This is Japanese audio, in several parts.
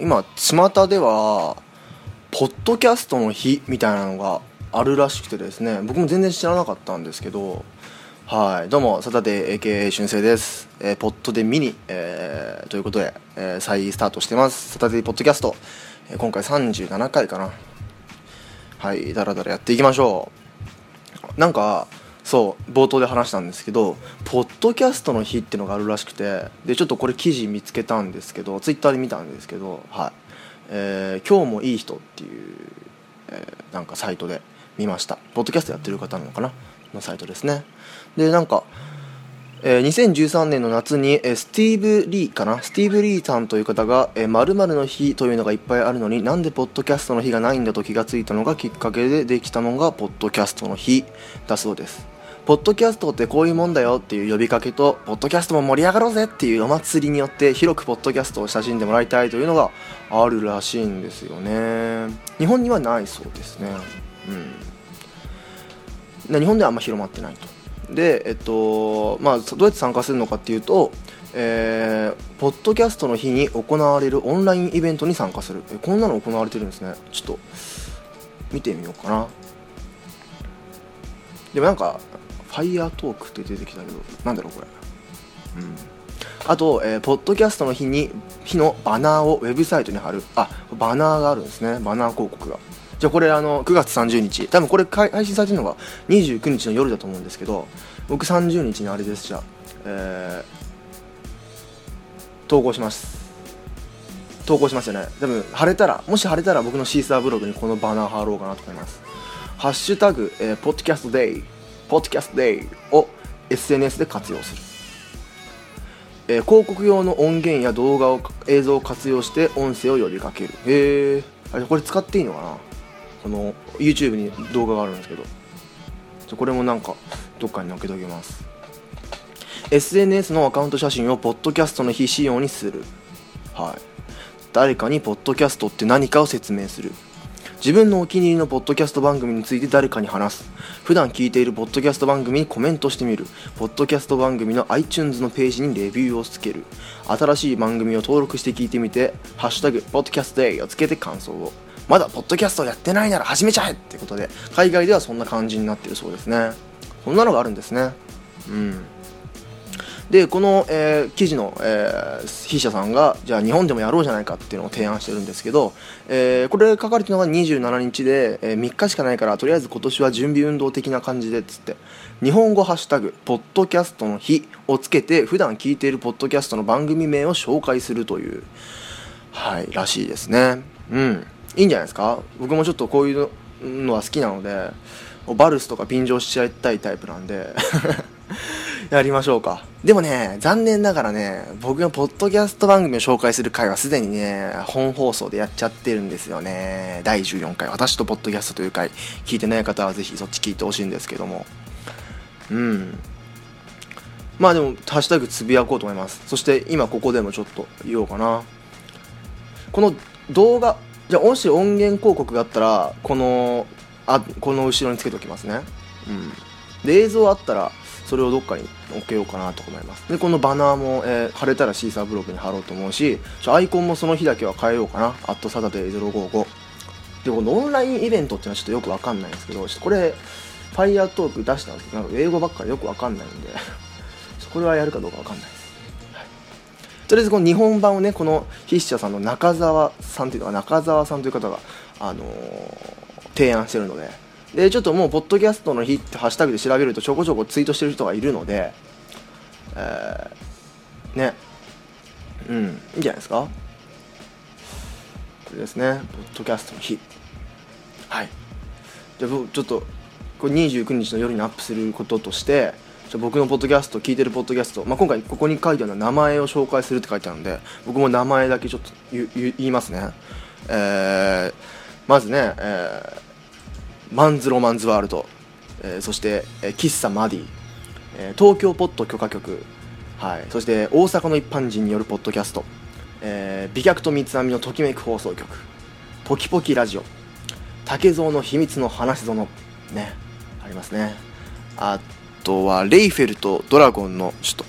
今巷ではポッドキャストの日みたいなのがあるらしくてですね僕も全然知らなかったんですけどはいどうもサタデー AKA 春生です、えーポッドでミニ、えーということで、えー再スタートしてます。サタデーポッドキャスト、えー今回37回かな。はいだらだらやっていきましょう。なんかそう冒頭で話したんですけどポッドキャストの日っていうのがあるらしくてでちょっとこれ記事見つけたんですけどツイッターで見たんですけどはい、えー今日もいい人っていう、えーなんかサイトで見ました。ポッドキャストやってる方なのかな？のサイトですね。でなんかえー2013年の夏に、えースティーブ・リーかな？スティーブ・リーさんという方が「えー、〇〇の日」というのがいっぱいあるのになんでポッドキャストの日がないんだと気がついたのがきっかけでできたのがポッドキャストの日だそうです。ポッドキャストってこういうもんだよっていう呼びかけとポッドキャストも盛り上がろうぜっていうお祭りによって広くポッドキャストを親しんでもらいたいというのがあるらしいんですよね。日本にはないそうですね。うん。日本ではあんま広まってないと。でえっとまあどうやって参加するのかっていうとえーポッドキャストの日に行われるオンラインイベントに参加する。えこんなの行われてるんですね。ちょっと見てみようかな。でもなんかファイヤートークって出てきたけどなんだろうこれ。うん。あと、えーポッドキャストの日に日のバナーをウェブサイトに貼る。あバナーがあるんですね。バナー広告が。じゃあこれあの9月30日多分これ配信されてるのが29日の夜だと思うんですけど僕30日にあれです。じゃあ、えー投稿します。投稿しますよね。多分貼れたらもし貼れたら僕のシーサーブログにこのバナー貼ろうかなと思います。ハッシュタグ、えー、ポッドキャストデイ。ポッドキャストデイを SNS で活用する。えー広告用の音源や動画を映像を活用して音声を呼びかける。へえこれ使っていいのかな？この YouTube に動画があるんですけど。これもなんかどっかに載っけておきます。SNS のアカウント写真をポッドキャストの非仕様にする。はい。誰かにポッドキャストって何かを説明する。自分のお気に入りのポッドキャスト番組について誰かに話す。普段聞いているポッドキャスト番組にコメントしてみる。ポッドキャスト番組の iTunes のページにレビューをつける。新しい番組を登録して聞いてみて「ハッシュタグポッドキャストデイ」をつけて感想を。まだポッドキャストやってないなら始めちゃえってことで海外ではそんな感じになってるそうですね。そんなのがあるんですね。うん。でこの、えー記事の、えー筆者さんがじゃあ日本でもやろうじゃないかっていうのを提案してるんですけど、えーこれ書かれてるのが27日で、えー3日しかないからとりあえず今年は準備運動的な感じでっつって。日本語ハッシュタグポッドキャストの日をつけて普段聞いているポッドキャストの番組名を紹介するというはいらしいですね。うん。いいんじゃないですか？僕もちょっとこういうのは好きなのでバルスとか便乗しちゃいたいタイプなんで。やりましょうか。でもね残念ながらね僕がポッドキャスト番組を紹介する回はすでにね本放送でやっちゃってるんですよね。第14回。私とポッドキャストという回聞いてない方はぜひそっち聞いてほしいんですけども。うん。まあでもハッシュタグつぶやこうと思います。そして今ここでもちょっと言おうかな。この動画じゃあもし音源広告があったらこのあこの後ろにつけておきますね。うん。で映像あったらそれをどっかに置けようかなと思います。でこのバナーも、えー貼れたらシーサーブログに貼ろうと思うしちょアイコンもその日だけは変えようかな「アットサタデー055」でこのオンラインイベントっていうのはちょっとよくわかんないんですけどちょっとこれファイヤートーク出したんですけど英語ばっかりよくわかんないんでこれはやるかどうかわかんないです。とりあえずこの日本版をねこの筆者さんの中澤さんというのは中澤さんという方が、あのー提案してるのででちょっともうポッドキャストの日ってハッシュタグで調べるとちょこちょこツイートしてる人がいるので、えーね。うんいいんじゃないですか？これですね。ポッドキャストの日。はい。じゃあ僕ちょっとこれ29日の夜にアップすることとしてじゃ僕のポッドキャスト聞いてるポッドキャスト、まあ、今回ここに書いてあるのは名前を紹介するって書いてあるので僕も名前だけちょっと言言いますね。えーまずね、えーマンズロマンズワールド、えーそして、えー喫茶マディ、えー東京ポッド許可局、はい、そして大阪の一般人によるポッドキャスト、えー美脚と三つ編みのときめく放送局ポキポキラジオ竹蔵の秘密の話園ねありますね。あとはレイフェルとドラゴンのちょっと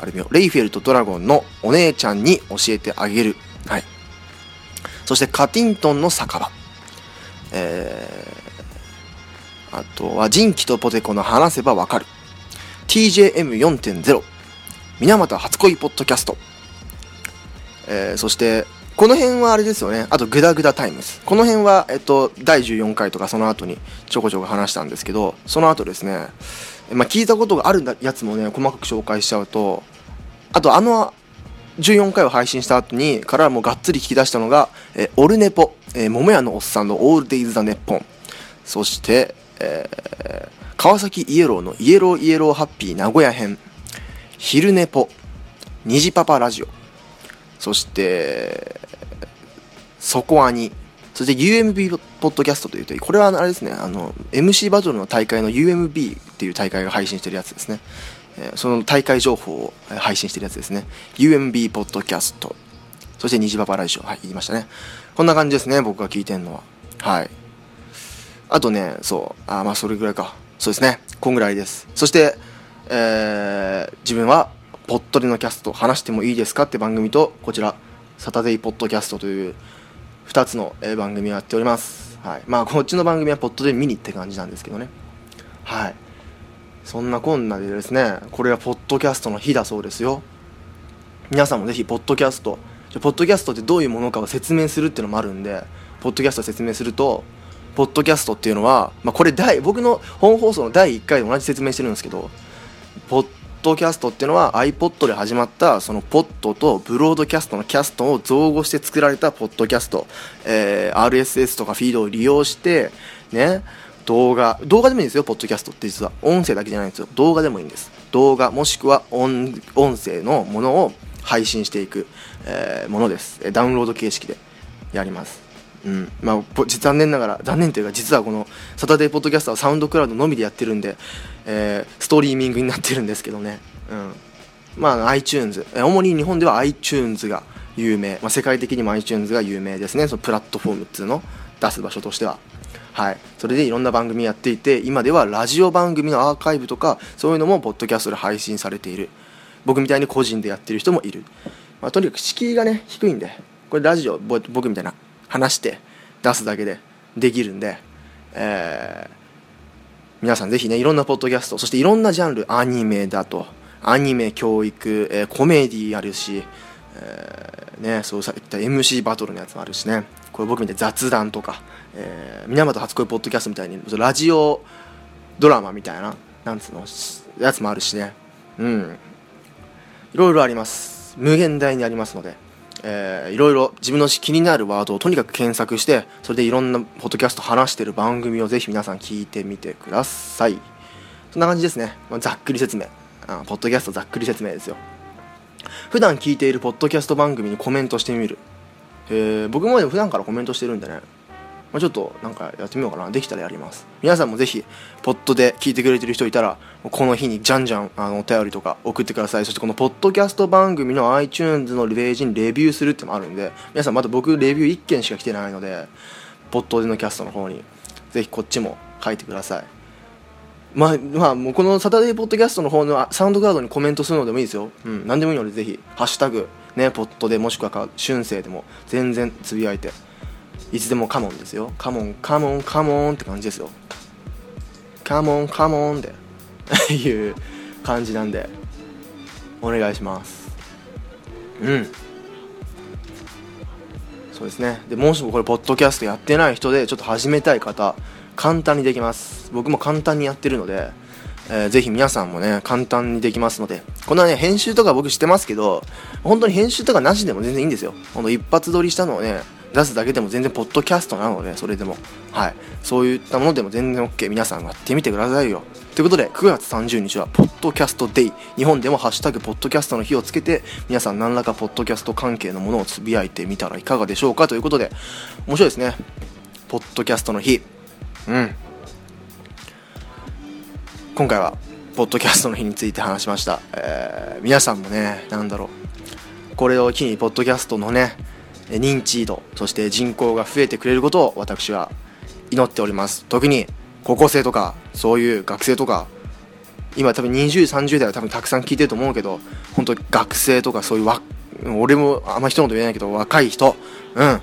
あれ見よう。レイフェルとドラゴンのお姉ちゃんに教えてあげる。はい。そしてカティントンの酒場。えー、あとは、ジンキとポテコの話せばわかる。TJM4.0。水俣初恋ポッドキャスト。えー、そして、この辺はあれですよね。あと、グダグダタイムズ。この辺は、えっと、第14回とかその後にちょこちょこ話したんですけど、その後ですね、まあ、聞いたことがあるやつもね、細かく紹介しちゃうと、あと、あの、14回を配信した後に、からもうがっつり聞き出したのが、えー、オルネポ、えー、桃屋のおっさんのオールデイズ・ザ・ネッポン。そして、えー、川崎イエローのイエローイエローハッピー名古屋編。昼ネポ、虹パパラジオ。そして、そこアニ。そして UMB ポッドキャストというと、これはあれですね、あの、MC バトルの大会の UMB っていう大会が配信してるやつですね。えその大会情報を配信してるやつですね。UMB ポッドキャスト。そして虹パパラジオ。はい、言いましたね。こんな感じですね、僕が聞いてんのは。はい。あとね、そう、あ、まあそれぐらいか。そうですね。こんぐらいです。そして、えー、自分は、ポットでのキャスト、話してもいいですかって番組と、こちら、サタデイポッドキャストという、2つの、番組をやっております。はい。まあ、こっちの番組はポットで見にって感じなんですけどね。はい。そんなこんなでですね、これはポッドキャストの日だそうですよ。皆さんもぜひ、ポッドキャスト、じゃポッドキャストってどういうものかを説明するっていうのもあるんで、ポッドキャストを説明すると、ポッドキャストっていうのは、まあ、これ第、僕の本放送の第1回で同じ説明してるんですけど、ポッドキャストっていうのは iPod で始まったそのポッドとブロードキャストのキャストを造語して作られたポッドキャスト、えー、RSS とかフィードを利用してね動画動画でもいいんですよポッドキャストって実は。音声だけじゃないんですよ。動画でもいいんです。動画もしくは音音声のものを配信していく、えー、ものです。ダウンロード形式でやります。うん。まあ、残念ながら残念というか実はこのサタデーポッドキャストはサウンドクラウドのみでやってるんで、えー、ストリーミングになってるんですけどね、うん、まあ iTunes 主に日本では iTunes が有名、まあ、世界的にも iTunes が有名ですね。そのプラットフォームっていうの出す場所としては。はい。それでいろんな番組やっていて今ではラジオ番組のアーカイブとかそういうのもポッドキャストで配信されている。僕みたいに個人でやってる人もいる、まあ、とにかく敷居がね低いんでこれラジオ僕みたいな話して出すだけでできるんで、えー、皆さんぜひねいろんなポッドキャストそしていろんなジャンルアニメだとアニメ教育、えー、コメディあるし、えー、ねそうさっき言った MC バトルのやつもあるしね。これ僕みたい雑談とか、えー、源初恋ポッドキャストみたいにラジオドラマみたいななんつうのやつもあるしね。うん。いろいろあります。無限大にありますので。えー、いろいろ自分の気になるワードをとにかく検索してそれでいろんなポッドキャスト話してる番組をぜひ皆さん聞いてみてください。そんな感じですね、まあ、ざっくり説明。あポッドキャストざっくり説明ですよ。普段聞いているポッドキャスト番組にコメントしてみる。へえー、僕も普段からコメントしてるんでね。まあ、ちょっとなんかやってみようかな。できたらやります。皆さんもぜひポッドで聞いてくれてる人いたらこの日にじゃんじゃんあのお便りとか送ってください。そしてこのポッドキャスト番組の iTunes のページにレビューするってのもあるんで皆さんまだ僕レビュー1件しか来てないのでポッドでのキャストの方にぜひこっちも書いてください。まあ、まあ、もうこのサタデーポッドキャストの方のサウンドクラウドにコメントするのでもいいですよ。うん、何でもいいので、ぜひ、ハッシュタグ、ね、ポッドでもしくは春生でも全然つぶやいて。いつでもカモンですよ。カモンカモンカモンって感じですよ。カモンカモンって いう感じなんで。お願いします。うん。そうですね。でもしもこれポッドキャストやってない人でちょっと始めたい方簡単にできます。僕も簡単にやってるのでえー、ぜひ皆さんもね、簡単にできますので、こんなね、編集とか僕してますけど、本当に編集とかなしでも全然いいんですよ。ほんと一発撮りしたのをね、出すだけでも全然ポッドキャストなので、それでも。はい。そういったものでも全然 OK。皆さんやってみてくださいよ。ということで、9月30日は、ポッドキャストデイ。日本でもハッシュタグ、ポッドキャストの日をつけて、皆さん何らかポッドキャスト関係のものをつぶやいてみたらいかがでしょうかということで、面白いですね。ポッドキャストの日。うん。今回は、ポッドキャストの日について話しました。えー、皆さんもね、なんだろう。これを機に、ポッドキャストのね、認知度そして人口が増えてくれることを私は祈っております。特に高校生とかそういう学生とか今多分2030代は多分たくさん聞いてると思うけど本当学生とかそういうわ俺もあんま人のこと言えないけど若い人うん。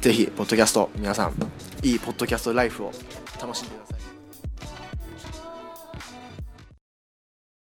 ぜひポッドキャスト皆さんいいポッドキャストライフを楽しんでください。